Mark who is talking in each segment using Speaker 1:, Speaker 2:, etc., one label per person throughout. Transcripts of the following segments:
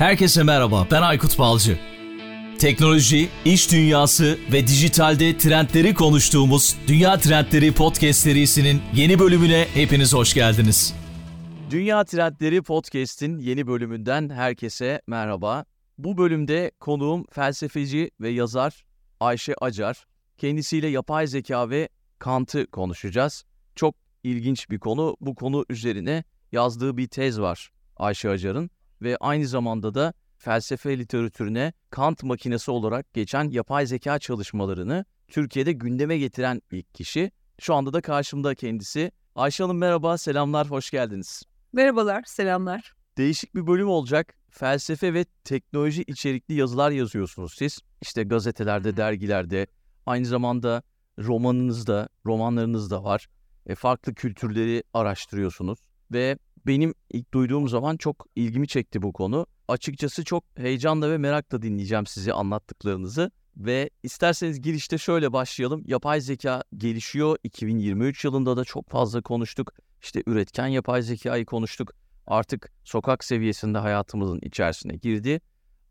Speaker 1: Herkese merhaba, ben Aykut Balcı. Teknoloji, iş dünyası ve dijitalde trendleri konuştuğumuz Dünya Trendleri Podcast serisinin yeni bölümüne hepiniz hoş geldiniz. Dünya Trendleri Podcast'in yeni bölümünden herkese merhaba. Bu bölümde konuğum felsefeci ve yazar Ayşe Acar. Kendisiyle yapay zeka ve Kant'ı konuşacağız. Çok ilginç bir konu. Bu konu üzerine yazdığı bir tez var Ayşe Acar'ın ve aynı zamanda da felsefe literatürüne Kant makinesi olarak geçen yapay zeka çalışmalarını Türkiye'de gündeme getiren ilk kişi. Şu anda da karşımda kendisi. Ayşe Hanım merhaba, selamlar, hoş geldiniz.
Speaker 2: Merhabalar, selamlar.
Speaker 1: Değişik bir bölüm olacak. Felsefe ve teknoloji içerikli yazılar yazıyorsunuz siz. İşte gazetelerde, dergilerde, aynı zamanda romanınızda, romanlarınız da var. E, farklı kültürleri araştırıyorsunuz ve benim ilk duyduğum zaman çok ilgimi çekti bu konu. Açıkçası çok heyecanla ve merakla dinleyeceğim sizi anlattıklarınızı. Ve isterseniz girişte şöyle başlayalım. Yapay zeka gelişiyor. 2023 yılında da çok fazla konuştuk. İşte üretken yapay zekayı konuştuk. Artık sokak seviyesinde hayatımızın içerisine girdi.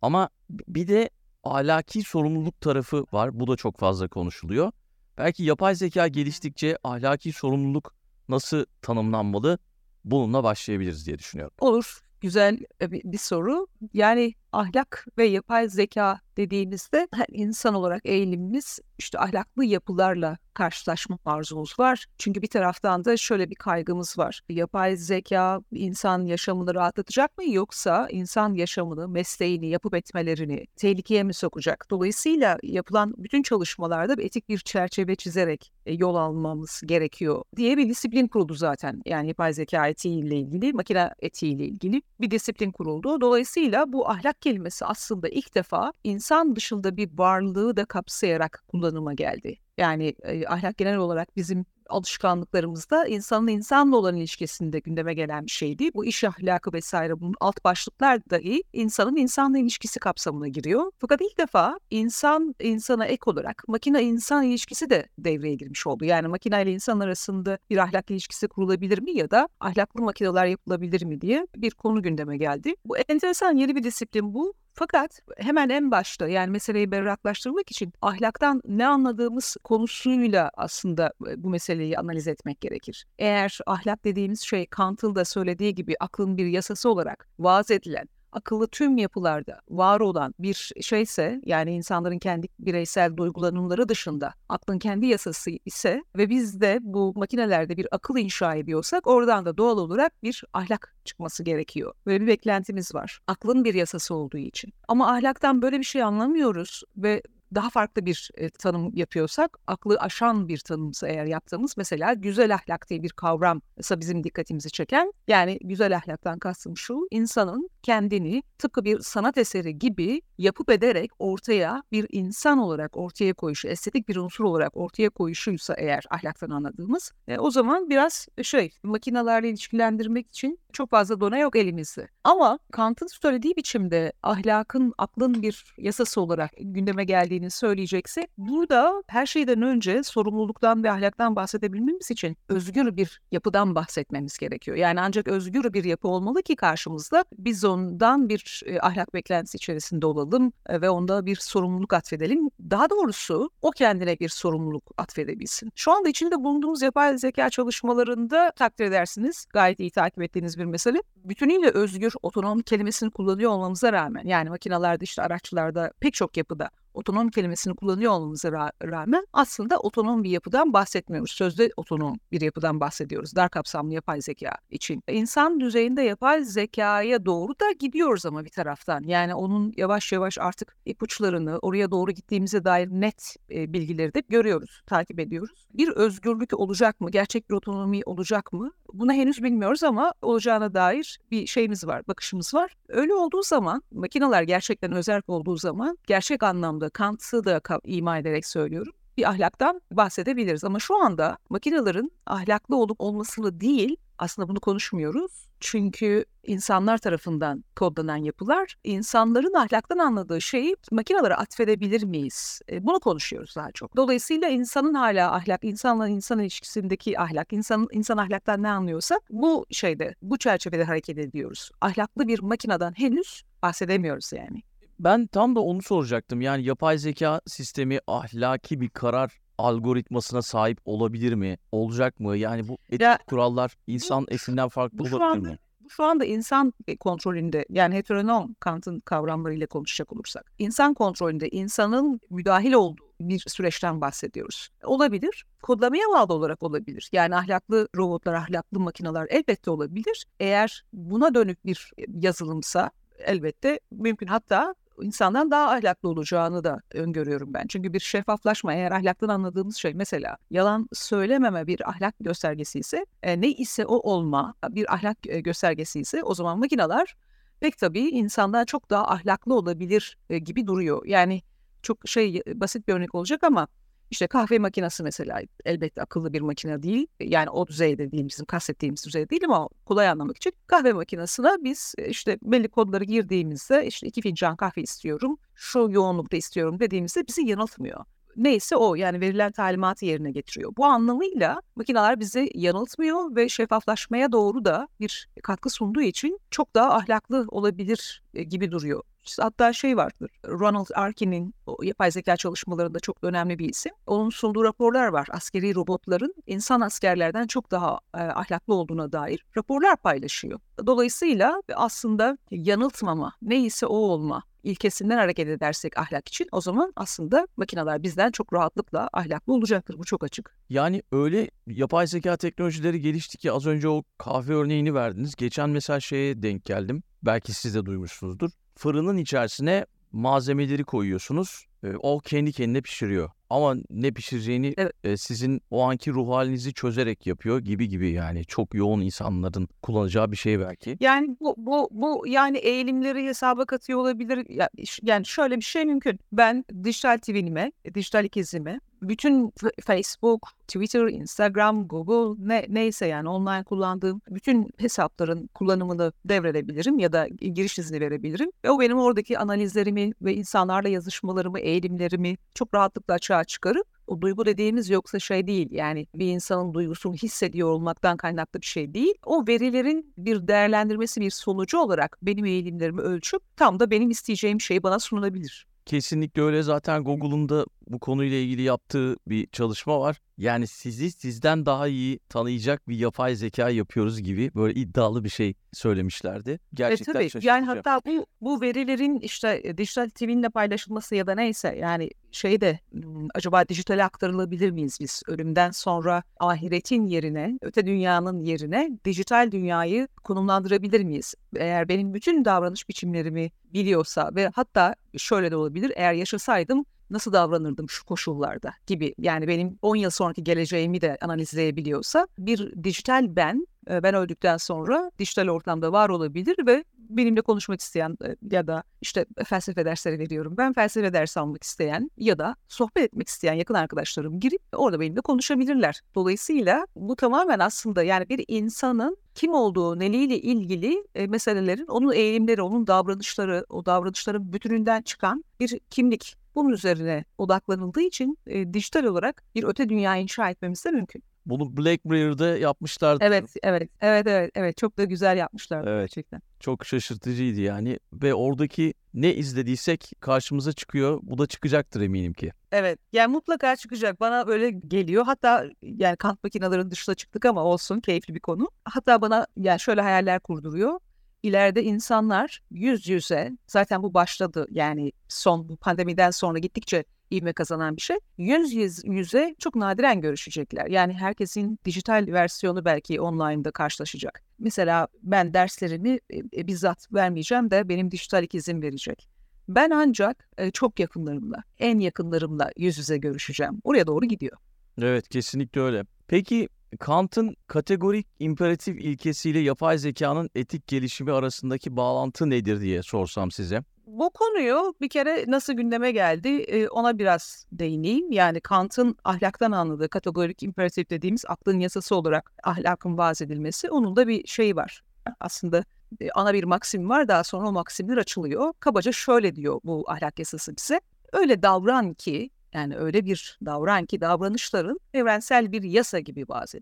Speaker 1: Ama bir de ahlaki sorumluluk tarafı var. Bu da çok fazla konuşuluyor. Belki yapay zeka geliştikçe ahlaki sorumluluk nasıl tanımlanmalı? Bununla başlayabiliriz diye düşünüyorum.
Speaker 2: Olur. Güzel e, bir, bir soru. Yani ahlak ve yapay zeka dediğimizde insan olarak eğilimimiz işte ahlaklı yapılarla karşılaşma arzumuz var. Çünkü bir taraftan da şöyle bir kaygımız var. Yapay zeka insan yaşamını rahatlatacak mı yoksa insan yaşamını, mesleğini, yapıp etmelerini tehlikeye mi sokacak? Dolayısıyla yapılan bütün çalışmalarda bir etik bir çerçeve çizerek e, yol almamız gerekiyor diye bir disiplin kuruldu zaten. Yani yapay zeka etiğiyle ilgili, makine etiğiyle ilgili bir disiplin kuruldu. Dolayısıyla bu ahlak kelimesi aslında ilk defa insan dışında bir varlığı da kapsayarak kullanıma geldi. Yani e, ahlak genel olarak bizim alışkanlıklarımızda insanın insanla olan ilişkisinde gündeme gelen bir şeydi. Bu iş ahlakı vesaire bunun alt başlıklar dahi insanın insanla ilişkisi kapsamına giriyor. Fakat ilk defa insan insana ek olarak makine insan ilişkisi de devreye girmiş oldu. Yani makine ile insan arasında bir ahlak ilişkisi kurulabilir mi ya da ahlaklı makineler yapılabilir mi diye bir konu gündeme geldi. Bu enteresan yeni bir disiplin bu. Fakat hemen en başta yani meseleyi berraklaştırmak için ahlaktan ne anladığımız konusuyla aslında bu meseleyi analiz etmek gerekir. Eğer ahlak dediğimiz şey Kant'ın da söylediği gibi aklın bir yasası olarak vaaz edilen akıllı tüm yapılarda var olan bir şeyse yani insanların kendi bireysel duygulanımları dışında aklın kendi yasası ise ve biz de bu makinelerde bir akıl inşa ediyorsak oradan da doğal olarak bir ahlak çıkması gerekiyor. Böyle bir beklentimiz var. Aklın bir yasası olduğu için. Ama ahlaktan böyle bir şey anlamıyoruz ve daha farklı bir e, tanım yapıyorsak, aklı aşan bir tanımsa eğer yaptığımız mesela güzel ahlak diye bir kavram ise bizim dikkatimizi çeken. Yani güzel ahlaktan kastım şu, insanın kendini tıpkı bir sanat eseri gibi yapıp ederek ortaya bir insan olarak ortaya koyuşu, estetik bir unsur olarak ortaya koyuşuysa eğer ahlaktan anladığımız, e, o zaman biraz şey, makinalarla ilişkilendirmek için çok fazla dona yok elimizde. Ama Kant'ın söylediği biçimde ahlakın, aklın bir yasası olarak gündeme geldiğini söyleyecekse burada her şeyden önce sorumluluktan ve ahlaktan bahsedebilmemiz için özgür bir yapıdan bahsetmemiz gerekiyor. Yani ancak özgür bir yapı olmalı ki karşımızda biz ondan bir e, ahlak beklentisi içerisinde olalım e, ve onda bir sorumluluk atfedelim. Daha doğrusu o kendine bir sorumluluk atfedebilsin. Şu anda içinde bulunduğumuz yapay zeka çalışmalarında takdir edersiniz gayet iyi takip ettiğiniz bir mesele. Bütünüyle özgür, otonom kelimesini kullanıyor olmamıza rağmen yani makinalarda işte araçlarda pek çok yapıda otonom kelimesini kullanıyor olmamıza ra- rağmen aslında otonom bir yapıdan bahsetmiyoruz. Sözde otonom bir yapıdan bahsediyoruz. Dar kapsamlı yapay zeka için. İnsan düzeyinde yapay zekaya doğru da gidiyoruz ama bir taraftan. Yani onun yavaş yavaş artık ipuçlarını oraya doğru gittiğimize dair net e, bilgileri de görüyoruz, takip ediyoruz. Bir özgürlük olacak mı? Gerçek bir otonomi olacak mı? Bunu henüz bilmiyoruz ama olacağına dair bir şeyimiz var, bakışımız var. Öyle olduğu zaman, makineler gerçekten özel olduğu zaman gerçek anlamda Kant'ı da ima ederek söylüyorum bir ahlaktan bahsedebiliriz. Ama şu anda makinelerin ahlaklı olup olmasını değil, aslında bunu konuşmuyoruz. Çünkü insanlar tarafından kodlanan yapılar insanların ahlaktan anladığı şeyi makinelere atfedebilir miyiz? E, bunu konuşuyoruz daha çok. Dolayısıyla insanın hala ahlak, insanla insan ilişkisindeki ahlak, insan, insan ahlaktan ne anlıyorsa bu şeyde, bu çerçevede hareket ediyoruz. Ahlaklı bir makineden henüz bahsedemiyoruz yani.
Speaker 1: Ben tam da onu soracaktım. Yani yapay zeka sistemi ahlaki bir karar algoritmasına sahip olabilir mi? Olacak mı? Yani bu etik
Speaker 2: Ya,
Speaker 1: kurallar insan etinden farklı
Speaker 2: Bu
Speaker 1: olabilir
Speaker 2: anda
Speaker 1: mi?
Speaker 2: bu şu anda insan kontrolünde yani heteronom Kant'ın kavramlarıyla konuşacak olursak insan kontrolünde insanın müdahil olduğu bir süreçten bahsediyoruz. Olabilir. Kodlamaya bağlı olarak olabilir. Yani ahlaklı robotlar, ahlaklı makineler elbette olabilir. Eğer buna dönük bir yazılımsa elbette mümkün. Hatta insandan daha ahlaklı olacağını da öngörüyorum ben. Çünkü bir şeffaflaşma eğer ahlaktan anladığımız şey mesela yalan söylememe bir ahlak göstergesi ise e, ne ise o olma bir ahlak e, göstergesi ise o zaman makineler pek tabii insandan çok daha ahlaklı olabilir e, gibi duruyor. Yani çok şey e, basit bir örnek olacak ama işte kahve makinesi mesela elbette akıllı bir makine değil. Yani o düzeyde değil bizim kastettiğimiz düzeyde değil ama kolay anlamak için kahve makinesine biz e, işte belli kodları girdiğimizde işte iki fincan kahve istiyorum, şu yoğunlukta istiyorum dediğimizde bizi yanıltmıyor. Neyse o yani verilen talimatı yerine getiriyor. Bu anlamıyla makineler bizi yanıltmıyor ve şeffaflaşmaya doğru da bir katkı sunduğu için çok daha ahlaklı olabilir gibi duruyor. Hatta şey vardır. Ronald Arkin'in yapay zeka çalışmalarında çok önemli bir isim. Onun sunduğu raporlar var. Askeri robotların insan askerlerden çok daha e, ahlaklı olduğuna dair raporlar paylaşıyor. Dolayısıyla aslında yanıltmama, neyse o olma ilkesinden hareket edersek ahlak için o zaman aslında makineler bizden çok rahatlıkla ahlaklı olacaktır. Bu çok açık.
Speaker 1: Yani öyle yapay zeka teknolojileri gelişti ki az önce o kahve örneğini verdiniz. Geçen mesela şeye denk geldim. Belki siz de duymuşsunuzdur. Fırının içerisine malzemeleri koyuyorsunuz. E, O kendi kendine pişiriyor. Ama ne pişireceğini
Speaker 2: Evet.
Speaker 1: e, sizin o anki ruh halinizi çözerek yapıyor gibi gibi yani. Çok yoğun insanların kullanacağı bir şey belki.
Speaker 2: Yani bu, bu, bu yani eğilimleri hesaba katıyor olabilir. Ya- Yani şöyle bir şey mümkün. Ben dijital twinime, dijital ikizime bütün Facebook, Twitter, Instagram, Google ne, neyse yani online kullandığım bütün hesapların kullanımını devredebilirim ya da giriş izni verebilirim. Ve o benim oradaki analizlerimi ve insanlarla yazışmalarımı, eğilimlerimi çok rahatlıkla açığa çıkarıp o duygu dediğimiz yoksa şey değil yani bir insanın duygusunu hissediyor olmaktan kaynaklı bir şey değil. O verilerin bir değerlendirmesi bir sonucu olarak benim eğilimlerimi ölçüp tam da benim isteyeceğim şey bana sunulabilir.
Speaker 1: Kesinlikle öyle. Zaten Google'un da bu konuyla ilgili yaptığı bir çalışma var. Yani sizi sizden daha iyi tanıyacak bir yapay zeka yapıyoruz gibi böyle iddialı bir şey söylemişlerdi.
Speaker 2: E
Speaker 1: Gerçekten
Speaker 2: tabii
Speaker 1: şaşırtıcı.
Speaker 2: yani hatta bu bu verilerin işte e, dijital twinle paylaşılması ya da neyse yani şey de m, acaba dijitale aktarılabilir miyiz biz ölümden sonra ahiretin yerine öte dünyanın yerine dijital dünyayı konumlandırabilir miyiz? Eğer benim bütün davranış biçimlerimi biliyorsa ve hatta şöyle de olabilir eğer yaşasaydım nasıl davranırdım şu koşullarda gibi yani benim 10 yıl sonraki geleceğimi de analizleyebiliyorsa bir dijital ben e, ben öldükten sonra dijital ortamda var olabilir ve benimle konuşmak isteyen e, ya da işte felsefe dersleri veriyorum ben felsefe dersi almak isteyen ya da sohbet etmek isteyen yakın arkadaşlarım girip orada benimle konuşabilirler. Dolayısıyla bu tamamen aslında yani bir insanın kim olduğu, neliyle ilgili e, meselelerin onun eğilimleri, onun davranışları, o davranışların bütününden çıkan bir kimlik. Bunun üzerine odaklanıldığı için e, dijital olarak bir öte dünya inşa etmemiz de mümkün.
Speaker 1: Bunu Black Mirror'da yapmışlardı.
Speaker 2: Evet, evet, evet, evet, evet. Çok da güzel yapmışlar
Speaker 1: Evet.
Speaker 2: gerçekten.
Speaker 1: Çok şaşırtıcıydı yani. Ve oradaki ne izlediysek karşımıza çıkıyor. Bu da çıkacaktır eminim ki.
Speaker 2: Evet, yani mutlaka çıkacak. Bana öyle geliyor. Hatta yani kant makinelerin dışına çıktık ama olsun keyifli bir konu. Hatta bana yani şöyle hayaller kurduruyor. İleride insanlar yüz yüze zaten bu başladı yani son bu pandemiden sonra gittikçe ivme kazanan bir şey. Yüz yüz yüze çok nadiren görüşecekler. Yani herkesin dijital versiyonu belki online'da karşılaşacak. Mesela ben derslerimi e, e, bizzat vermeyeceğim de benim dijital ikizim verecek. Ben ancak e, çok yakınlarımla, en yakınlarımla yüz yüze görüşeceğim. Oraya doğru gidiyor.
Speaker 1: Evet kesinlikle öyle. Peki Kant'ın kategorik imperatif ilkesiyle yapay zekanın etik gelişimi arasındaki bağlantı nedir diye sorsam size.
Speaker 2: Bu konuyu bir kere nasıl gündeme geldi e, ona biraz değineyim. Yani Kant'ın ahlaktan anladığı kategorik imperatif dediğimiz aklın yasası olarak ahlakın vaz edilmesi onun da bir şeyi var. Aslında e, ana bir maksim var daha sonra o maksimler açılıyor. Kabaca şöyle diyor bu ahlak yasası bize. Öyle davran ki yani öyle bir davran ki davranışların evrensel bir yasa gibi vaz.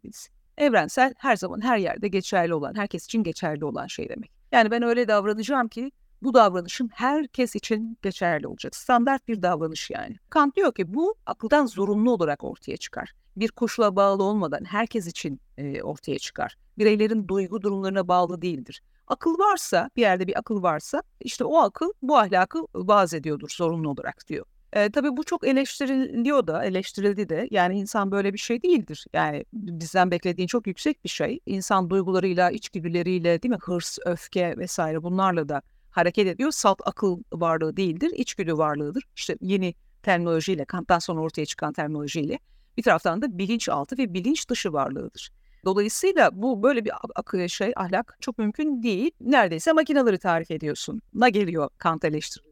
Speaker 2: Evrensel her zaman her yerde geçerli olan, herkes için geçerli olan şey demek. Yani ben öyle davranacağım ki bu davranışın herkes için geçerli olacak. Standart bir davranış yani. Kant diyor ki bu akıldan zorunlu olarak ortaya çıkar. Bir koşula bağlı olmadan herkes için e, ortaya çıkar. Bireylerin duygu durumlarına bağlı değildir. Akıl varsa, bir yerde bir akıl varsa işte o akıl bu ahlakı vaz ediyordur zorunlu olarak diyor. E, tabii bu çok eleştiriliyor da, eleştirildi de. Yani insan böyle bir şey değildir. Yani bizden beklediğin çok yüksek bir şey. İnsan duygularıyla, içgüdüleriyle, değil mi? Hırs, öfke vesaire bunlarla da hareket ediyor. Salt akıl varlığı değildir, içgüdü varlığıdır. İşte yeni terminolojiyle, Kant'tan sonra ortaya çıkan terminolojiyle bir taraftan da bilinçaltı ve bilinç dışı varlığıdır. Dolayısıyla bu böyle bir akıl şey ahlak çok mümkün değil. Neredeyse makineleri tarif ediyorsun. Na geliyor Kant eleştirilerinde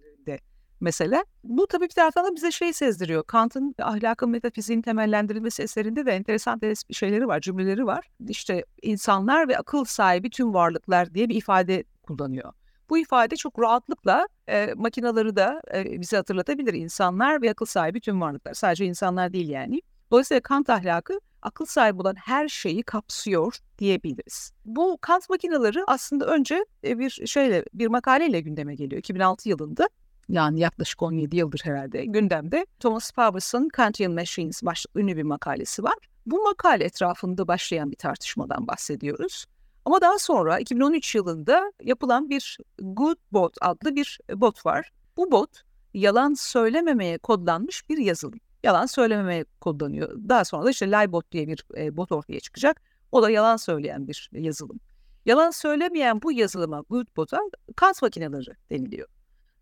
Speaker 2: mesela. Bu tabii bir taraftan da bize şey sezdiriyor. Kant'ın ahlakın metafiziğin temellendirilmesi eserinde de enteresan şeyleri var, cümleleri var. İşte insanlar ve akıl sahibi tüm varlıklar diye bir ifade kullanıyor. Bu ifade çok rahatlıkla e, makinaları da e, bize hatırlatabilir. İnsanlar ve akıl sahibi tüm varlıklar. Sadece insanlar değil yani. Dolayısıyla Kant ahlakı akıl sahibi olan her şeyi kapsıyor diyebiliriz. Bu Kant makineleri aslında önce e, bir şeyle bir makaleyle gündeme geliyor 2006 yılında. Yani yaklaşık 17 yıldır herhalde gündemde. Thomas Powers'ın Kantian Machines başlıklı ünlü bir makalesi var. Bu makale etrafında başlayan bir tartışmadan bahsediyoruz. Ama daha sonra 2013 yılında yapılan bir Good Bot adlı bir bot var. Bu bot yalan söylememeye kodlanmış bir yazılım. Yalan söylememeye kodlanıyor. Daha sonra da işte Liebot diye bir e, bot ortaya çıkacak. O da yalan söyleyen bir yazılım. Yalan söylemeyen bu yazılıma, Good Bot'a Kant makineleri deniliyor.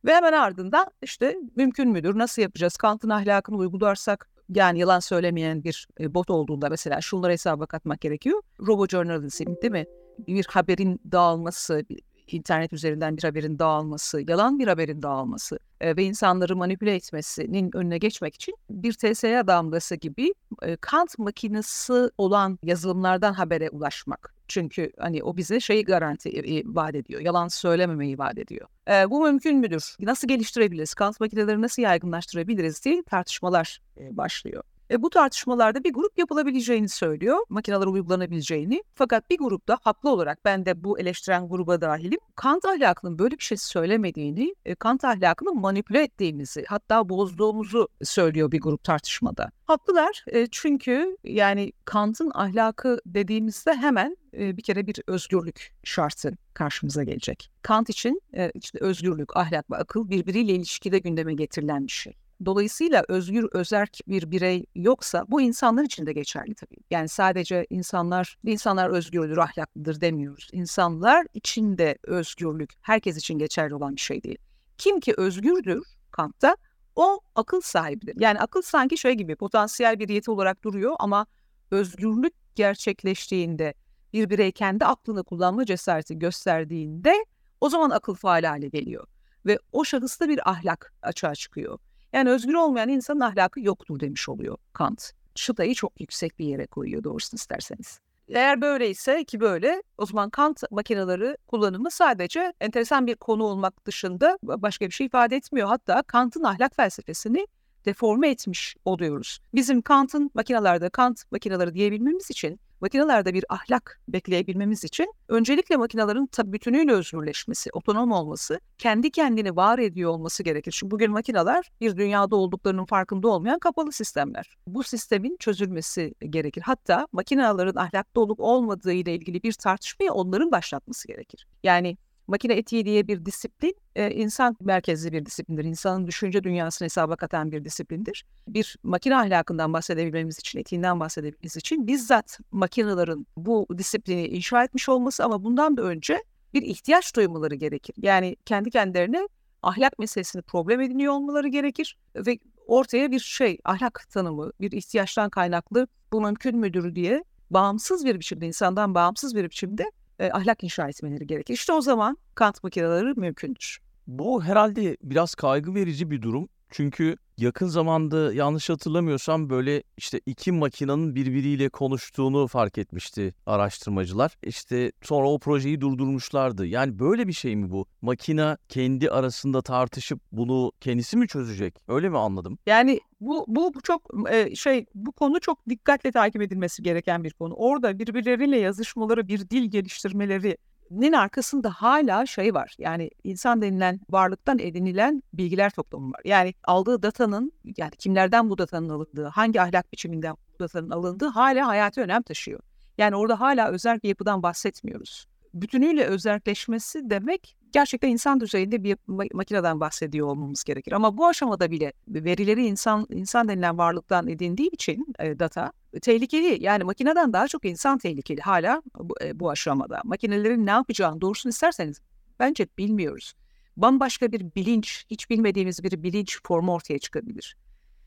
Speaker 2: Ve hemen ardından işte mümkün müdür, nasıl yapacağız, Kant'ın ahlakını uygularsak yani yalan söylemeyen bir e, bot olduğunda mesela şunları hesaba katmak gerekiyor. Robojournalism değil mi? bir haberin dağılması, internet üzerinden bir haberin dağılması, yalan bir haberin dağılması e, ve insanları manipüle etmesinin önüne geçmek için bir TSA damgası gibi e, Kant makinesi olan yazılımlardan habere ulaşmak. Çünkü hani o bize şeyi garanti e, vaat ediyor, yalan söylememeyi vaat ediyor. E, bu mümkün müdür? Nasıl geliştirebiliriz? Kant makineleri nasıl yaygınlaştırabiliriz diye tartışmalar e, başlıyor. E, bu tartışmalarda bir grup yapılabileceğini söylüyor, makineler uygulanabileceğini. Fakat bir grupta haklı olarak ben de bu eleştiren gruba dahilim. Kant ahlakının böyle bir şey söylemediğini, e, Kant ahlakını manipüle ettiğimizi, hatta bozduğumuzu söylüyor bir grup tartışmada. Haklılar e, çünkü yani Kant'ın ahlakı dediğimizde hemen e, bir kere bir özgürlük şartı karşımıza gelecek. Kant için e, işte özgürlük, ahlak ve akıl birbiriyle ilişkide gündeme getirilen bir şey. Dolayısıyla özgür, özerk bir birey yoksa bu insanlar için de geçerli tabii. Yani sadece insanlar, insanlar özgürdür, ahlaklıdır demiyoruz. İnsanlar için de özgürlük herkes için geçerli olan bir şey değil. Kim ki özgürdür Kant'ta o akıl sahibidir. Yani akıl sanki şey gibi potansiyel bir yeti olarak duruyor ama özgürlük gerçekleştiğinde bir birey kendi aklını kullanma cesareti gösterdiğinde o zaman akıl faal hale geliyor. Ve o şahısta bir ahlak açığa çıkıyor. Yani özgür olmayan insanın ahlakı yoktur demiş oluyor Kant. Çıtayı çok yüksek bir yere koyuyor doğrusunu isterseniz. Eğer böyleyse ki böyle o zaman Kant makineleri kullanımı sadece enteresan bir konu olmak dışında başka bir şey ifade etmiyor. Hatta Kant'ın ahlak felsefesini deforme etmiş oluyoruz. Bizim Kant'ın makinalarda Kant makineleri diyebilmemiz için makinelerde bir ahlak bekleyebilmemiz için öncelikle makinelerin tabi bütünüyle özgürleşmesi, otonom olması, kendi kendini var ediyor olması gerekir. Çünkü bugün makineler bir dünyada olduklarının farkında olmayan kapalı sistemler. Bu sistemin çözülmesi gerekir. Hatta makinelerin ahlaklı olup olmadığı ile ilgili bir tartışmayı onların başlatması gerekir. Yani Makine etiği diye bir disiplin e, insan merkezli bir disiplindir. İnsanın düşünce dünyasını hesaba katan bir disiplindir. Bir makine ahlakından bahsedebilmemiz için, etiğinden bahsedebilmemiz için bizzat makinelerin bu disiplini inşa etmiş olması ama bundan da önce bir ihtiyaç duymaları gerekir. Yani kendi kendilerine ahlak meselesini problem ediniyor olmaları gerekir ve ortaya bir şey, ahlak tanımı, bir ihtiyaçtan kaynaklı bu mümkün müdür diye bağımsız bir biçimde, insandan bağımsız bir biçimde e, ahlak inşa etmeleri gerekir. İşte o zaman Kant makineleri mümkündür.
Speaker 1: Bu herhalde biraz kaygı verici bir durum. Çünkü yakın zamanda yanlış hatırlamıyorsam böyle işte iki makinenin birbiriyle konuştuğunu fark etmişti araştırmacılar. İşte sonra o projeyi durdurmuşlardı. Yani böyle bir şey mi bu? Makina kendi arasında tartışıp bunu kendisi mi çözecek? Öyle mi anladım?
Speaker 2: Yani bu bu, bu çok e, şey bu konu çok dikkatle takip edilmesi gereken bir konu. Orada birbirleriyle yazışmaları, bir dil geliştirmeleri nin arkasında hala şey var. Yani insan denilen varlıktan edinilen bilgiler toplamı var. Yani aldığı datanın yani kimlerden bu datanın alındığı, hangi ahlak biçiminden bu datanın alındığı hala hayati önem taşıyor. Yani orada hala özel bir yapıdan bahsetmiyoruz. Bütünüyle özelleşmesi demek gerçekten insan düzeyinde bir makineden bahsediyor olmamız gerekir. Ama bu aşamada bile verileri insan insan denilen varlıktan edindiği için e, data tehlikeli. Yani makineden daha çok insan tehlikeli hala bu, e, bu aşamada. Makinelerin ne yapacağını doğrusunu isterseniz bence bilmiyoruz. Bambaşka bir bilinç, hiç bilmediğimiz bir bilinç formu ortaya çıkabilir.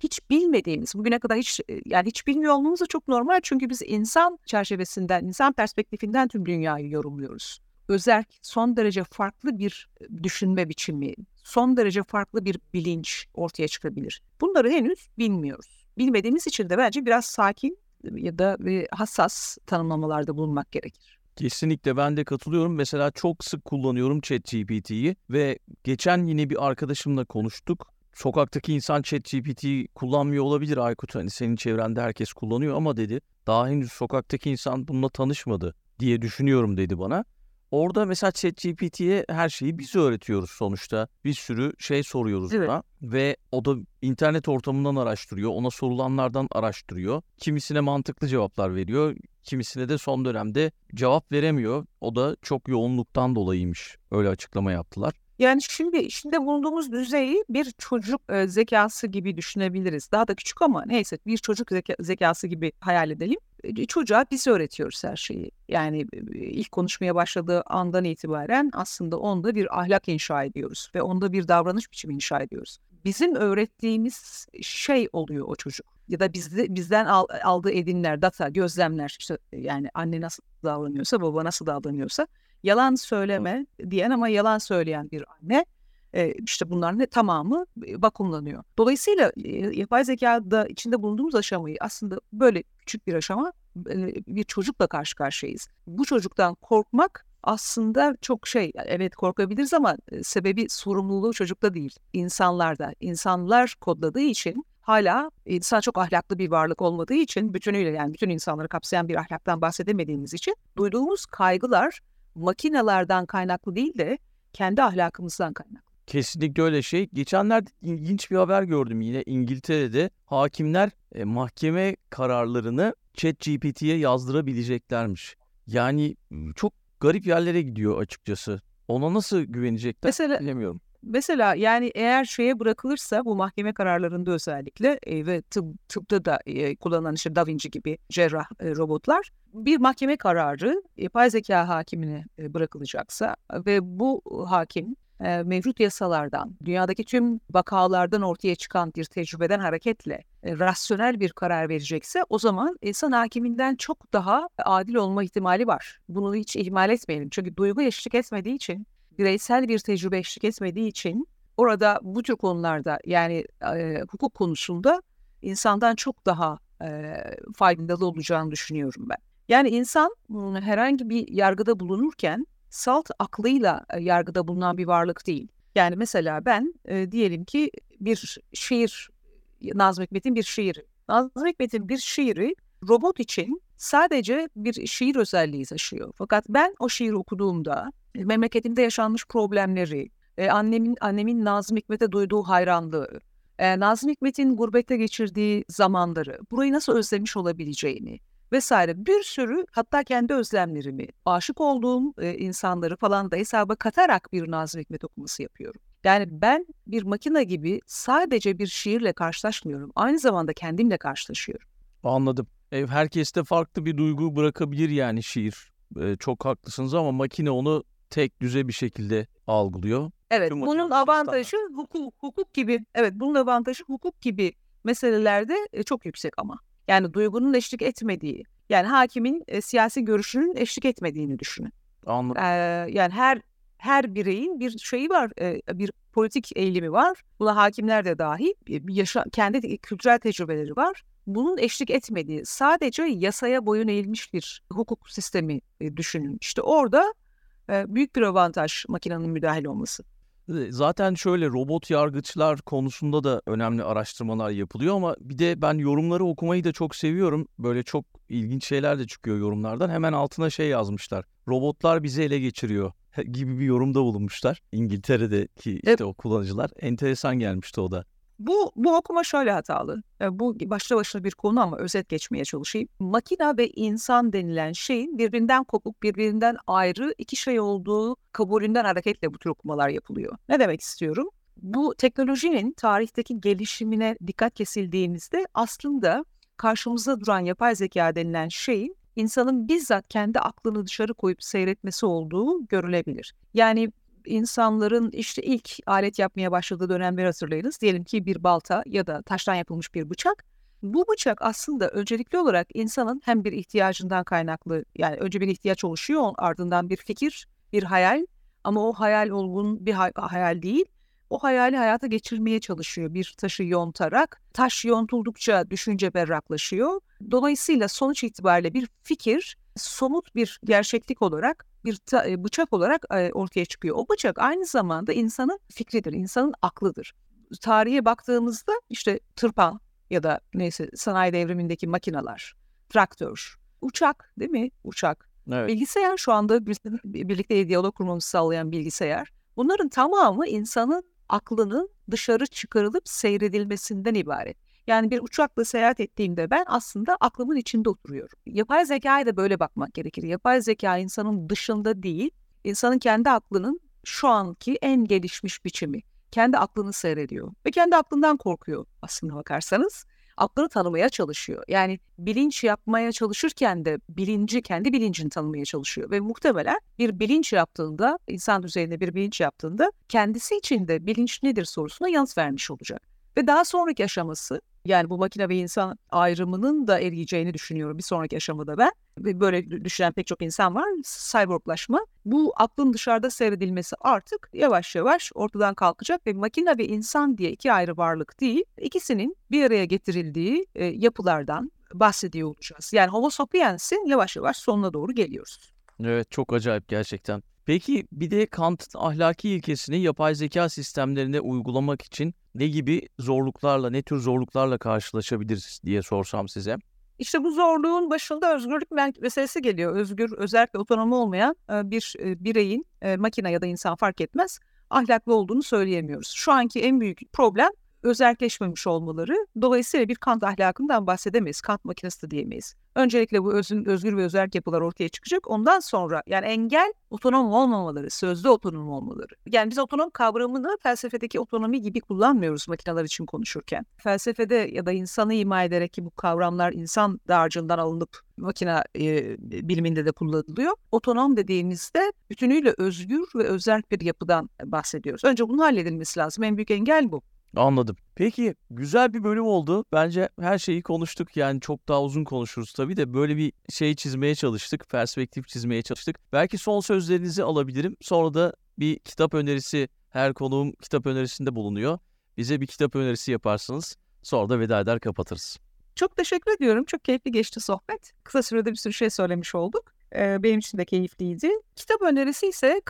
Speaker 2: Hiç bilmediğimiz, bugüne kadar hiç e, yani hiç bilmiyor olmamız da çok normal çünkü biz insan çerçevesinden, insan perspektifinden tüm dünyayı yorumluyoruz özel, son derece farklı bir e, düşünme biçimi, son derece farklı bir bilinç ortaya çıkabilir. Bunları henüz bilmiyoruz. Bilmediğimiz için de bence biraz sakin ya da hassas tanımlamalarda bulunmak gerekir.
Speaker 1: Kesinlikle ben de katılıyorum. Mesela çok sık kullanıyorum ChatGPT'yi ve geçen yine bir arkadaşımla konuştuk. Sokaktaki insan ChatGPT'yi kullanmıyor olabilir Aykut hani senin çevrende herkes kullanıyor ama dedi daha henüz sokaktaki insan bununla tanışmadı diye düşünüyorum dedi bana. Orada mesela ChatGPT'ye her şeyi biz öğretiyoruz sonuçta. Bir sürü şey soruyoruz evet. ona ve o da internet ortamından araştırıyor. Ona sorulanlardan araştırıyor. Kimisine mantıklı cevaplar veriyor. Kimisine de son dönemde cevap veremiyor. O da çok yoğunluktan dolayıymış. Öyle açıklama yaptılar.
Speaker 2: Yani şimdi içinde bulunduğumuz düzeyi bir çocuk e, zekası gibi düşünebiliriz. Daha da küçük ama neyse bir çocuk zeka, zekası gibi hayal edelim. Çocuğa biz öğretiyoruz her şeyi. Yani ilk konuşmaya başladığı andan itibaren aslında onda bir ahlak inşa ediyoruz ve onda bir davranış biçimi inşa ediyoruz. Bizim öğrettiğimiz şey oluyor o çocuk ya da bizde, bizden al, aldığı edinler, data, gözlemler işte yani anne nasıl davranıyorsa, baba nasıl davranıyorsa yalan söyleme diyen ama yalan söyleyen bir anne işte bunların tamamı vakumlanıyor. Dolayısıyla yapay zekada içinde bulunduğumuz aşamayı aslında böyle küçük bir aşama bir çocukla karşı karşıyayız. Bu çocuktan korkmak aslında çok şey evet korkabiliriz ama sebebi sorumluluğu çocukta değil insanlarda. İnsanlar kodladığı için hala insan çok ahlaklı bir varlık olmadığı için bütünüyle yani bütün insanları kapsayan bir ahlaktan bahsedemediğimiz için duyduğumuz kaygılar makinelerden kaynaklı değil de kendi ahlakımızdan kaynaklı.
Speaker 1: Kesinlikle öyle şey. Geçenlerde ilginç bir haber gördüm yine İngiltere'de. Hakimler e, mahkeme kararlarını ChatGPT'ye yazdırabileceklermiş. Yani çok garip yerlere gidiyor açıkçası. Ona nasıl güvenecekler Mesela, bilemiyorum.
Speaker 2: Mesela yani eğer şeye bırakılırsa bu mahkeme kararlarında özellikle e, ve tıp, tıpta da e, kullanılan işte Da Vinci gibi cerrah e, robotlar bir mahkeme kararı yapay zeka hakimine e, bırakılacaksa ve bu hakim e, mevcut yasalardan, dünyadaki tüm vakalardan ortaya çıkan bir tecrübeden hareketle e, rasyonel bir karar verecekse o zaman insan hakiminden çok daha adil olma ihtimali var. Bunu hiç ihmal etmeyelim. Çünkü duygu eşlik etmediği için bireysel bir tecrübe eşlik etmediği için orada bu tür konularda yani e, hukuk konusunda insandan çok daha e, faydalı olacağını düşünüyorum ben. Yani insan herhangi bir yargıda bulunurken salt aklıyla e, yargıda bulunan bir varlık değil. Yani mesela ben e, diyelim ki bir şiir, Nazım Hikmet'in bir şiiri. Nazım Hikmet'in bir şiiri robot için sadece bir şiir özelliği taşıyor. Fakat ben o şiiri okuduğumda memleketimde yaşanmış problemleri, e, annemin annemin Nazım Hikmet'e duyduğu hayranlığı, e, Nazım Hikmet'in gurbette geçirdiği zamanları, burayı nasıl özlemiş olabileceğini vesaire bir sürü hatta kendi özlemlerimi, aşık olduğum e, insanları falan da hesaba katarak bir Nazım Hikmet okuması yapıyorum. Yani ben bir makine gibi sadece bir şiirle karşılaşmıyorum. Aynı zamanda kendimle karşılaşıyorum.
Speaker 1: Anladım. Herkeste farklı bir duygu bırakabilir yani şiir. Ee, çok haklısınız ama makine onu tek düze bir şekilde algılıyor.
Speaker 2: Evet, Tüm bunun avantajı hukuk, hukuk gibi. Evet, bunun avantajı hukuk gibi meselelerde e, çok yüksek ama. Yani duygunun eşlik etmediği, yani hakimin e, siyasi görüşünün eşlik etmediğini düşünün.
Speaker 1: Anladım. Ee,
Speaker 2: yani her her bireyin bir şeyi var, e, bir politik eğilimi var. Buna hakimler de dahil, bir yaşa, kendi kültürel tecrübeleri var. Bunun eşlik etmediği, sadece yasaya boyun eğilmiş bir hukuk sistemi e, düşünün. İşte orada büyük bir avantaj makinenin müdahil olması.
Speaker 1: Zaten şöyle robot yargıçlar konusunda da önemli araştırmalar yapılıyor ama bir de ben yorumları okumayı da çok seviyorum. Böyle çok ilginç şeyler de çıkıyor yorumlardan. Hemen altına şey yazmışlar. Robotlar bizi ele geçiriyor gibi bir yorumda bulunmuşlar. İngiltere'deki işte
Speaker 2: Evet.
Speaker 1: o kullanıcılar. Enteresan gelmişti o da.
Speaker 2: Bu, bu okuma şöyle hatalı. E, Bu başlı başına bir konu ama özet geçmeye çalışayım. Makina ve insan denilen şeyin birbirinden kopuk, birbirinden ayrı iki şey olduğu kabulünden hareketle bu tür okumalar yapılıyor. Ne demek istiyorum? Bu teknolojinin tarihteki gelişimine dikkat kesildiğimizde aslında karşımızda duran yapay zeka denilen şeyin insanın bizzat kendi aklını dışarı koyup seyretmesi olduğu görülebilir. Yani insanların işte ilk alet yapmaya başladığı dönemleri hatırlayınız. Diyelim ki bir balta ya da taştan yapılmış bir bıçak. Bu bıçak aslında öncelikli olarak insanın hem bir ihtiyacından kaynaklı yani önce bir ihtiyaç oluşuyor ardından bir fikir, bir hayal ama o hayal olgun bir hay- hayal değil. O hayali hayata geçirmeye çalışıyor bir taşı yontarak. Taş yontuldukça düşünce berraklaşıyor. Dolayısıyla sonuç itibariyle bir fikir somut bir gerçeklik olarak bir ta- e, bıçak olarak e, ortaya çıkıyor. O bıçak aynı zamanda insanın fikridir, insanın aklıdır. Tarihe baktığımızda işte tırpan ya da neyse sanayi devrimindeki makineler, traktör, uçak değil mi? Uçak.
Speaker 1: Evet.
Speaker 2: Bilgisayar şu anda bir- birlikte diyalog kurmamızı sağlayan bilgisayar. Bunların tamamı insanın aklının dışarı çıkarılıp seyredilmesinden ibaret. Yani bir uçakla seyahat ettiğimde ben aslında aklımın içinde oturuyorum. Yapay zekaya da böyle bakmak gerekir. Yapay zeka insanın dışında değil, insanın kendi aklının şu anki en gelişmiş biçimi. Kendi aklını seyrediyor ve kendi aklından korkuyor aslında bakarsanız. Aklını tanımaya çalışıyor. Yani bilinç yapmaya çalışırken de bilinci, kendi bilincini tanımaya çalışıyor. Ve muhtemelen bir bilinç yaptığında, insan düzeyinde bir bilinç yaptığında kendisi için de bilinç nedir sorusuna yanıt vermiş olacak. Ve daha sonraki aşaması yani bu makine ve insan ayrımının da eriyeceğini düşünüyorum bir sonraki aşamada ben. Böyle düşünen pek çok insan var. Cyborglaşma. Bu aklın dışarıda seyredilmesi artık yavaş yavaş ortadan kalkacak ve makine ve insan diye iki ayrı varlık değil, ikisinin bir araya getirildiği e, yapılardan bahsediyor olacağız. Yani Homo sapiens'in yavaş yavaş sonuna doğru geliyoruz.
Speaker 1: Evet çok acayip gerçekten. Peki bir de Kant'ın ahlaki ilkesini yapay zeka sistemlerine uygulamak için ne gibi zorluklarla, ne tür zorluklarla karşılaşabiliriz diye sorsam size.
Speaker 2: İşte bu zorluğun başında özgürlük meselesi geliyor. Özgür, özellikle otonomi olmayan e, bir e, bireyin, e, makine ya da insan fark etmez, ahlaklı olduğunu söyleyemiyoruz. Şu anki en büyük problem özelleşmemiş olmaları. Dolayısıyla bir Kant ahlakından bahsedemeyiz. Kant makinesi de diyemeyiz. Öncelikle bu özün, özgür ve özerk yapılar ortaya çıkacak. Ondan sonra yani engel otonom olmamaları, sözlü otonom olmaları. Yani biz otonom kavramını felsefedeki otonomi gibi kullanmıyoruz makineler için konuşurken. Felsefede ya da insanı ima ederek ki bu kavramlar insan dağarcığından alınıp makine e, biliminde de kullanılıyor. Otonom dediğimizde bütünüyle özgür ve özerk bir yapıdan bahsediyoruz. Önce bunun halledilmesi lazım. En büyük engel bu.
Speaker 1: Anladım. Peki güzel bir bölüm oldu. Bence her şeyi konuştuk. Yani çok daha uzun konuşuruz tabii de böyle bir şey çizmeye çalıştık. Perspektif çizmeye çalıştık. Belki son sözlerinizi alabilirim. Sonra da bir kitap önerisi her konuğum kitap önerisinde bulunuyor. Bize bir kitap önerisi yaparsınız. Sonra da veda eder kapatırız.
Speaker 2: Çok teşekkür ediyorum. Çok keyifli geçti sohbet. Kısa sürede bir sürü şey söylemiş olduk. Ee, benim için de keyifliydi. Kitap önerisi ise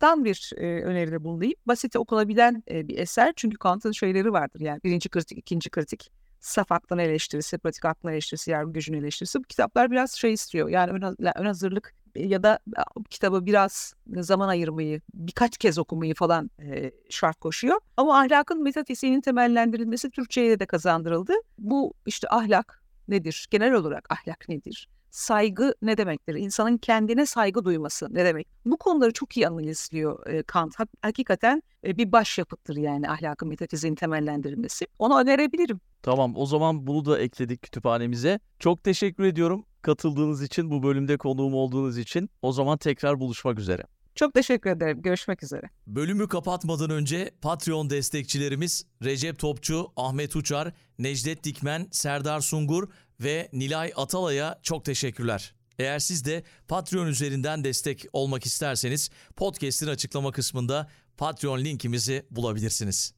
Speaker 2: Kant'tan bir e, öneride bulunayım. Basit okunabilen e, bir eser. Çünkü Kant'ın şeyleri vardır. Yani birinci kritik, ikinci kritik, saf aklın eleştirisi, pratik aklın eleştirisi, yargı gücünün eleştirisi. Bu kitaplar biraz şey istiyor. Yani ön, ön hazırlık ya da kitabı biraz zaman ayırmayı, birkaç kez okumayı falan e, şart koşuyor. Ama ahlakın metafiziğinin temellendirilmesi Türkçe'ye de kazandırıldı. Bu işte ahlak nedir? Genel olarak ahlak nedir? Saygı ne demektir? İnsanın kendine saygı duyması ne demek? Bu konuları çok iyi analizliyor e, Kant. Hak- Hakikaten e, bir başyapıttır yani ahlakın metafiziğin temellendirilmesi. Onu önerebilirim.
Speaker 1: Tamam o zaman bunu da ekledik kütüphanemize. Çok teşekkür ediyorum katıldığınız için, bu bölümde konuğum olduğunuz için. O zaman tekrar buluşmak üzere.
Speaker 2: Çok teşekkür ederim. Görüşmek üzere.
Speaker 3: Bölümü kapatmadan önce Patreon destekçilerimiz Recep Topçu, Ahmet Uçar, Necdet Dikmen, Serdar Sungur ve Nilay Atalay'a çok teşekkürler. Eğer siz de Patreon üzerinden destek olmak isterseniz podcast'in açıklama kısmında Patreon linkimizi bulabilirsiniz.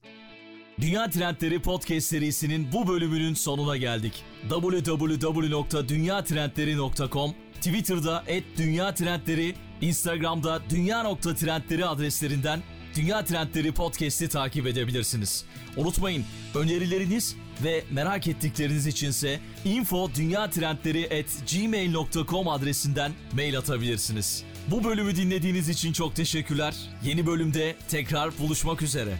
Speaker 3: Dünya Trendleri Podcast serisinin bu bölümünün sonuna geldik. www.dünyatrendleri.com, Twitter'da @dünyatrendleri, Instagram'da dünya.trendleri adreslerinden
Speaker 1: Dünya Trendleri Podcast'i takip edebilirsiniz. Unutmayın önerileriniz ve merak ettikleriniz içinse info gmail.com adresinden mail atabilirsiniz. Bu bölümü dinlediğiniz için çok teşekkürler. Yeni bölümde tekrar buluşmak üzere.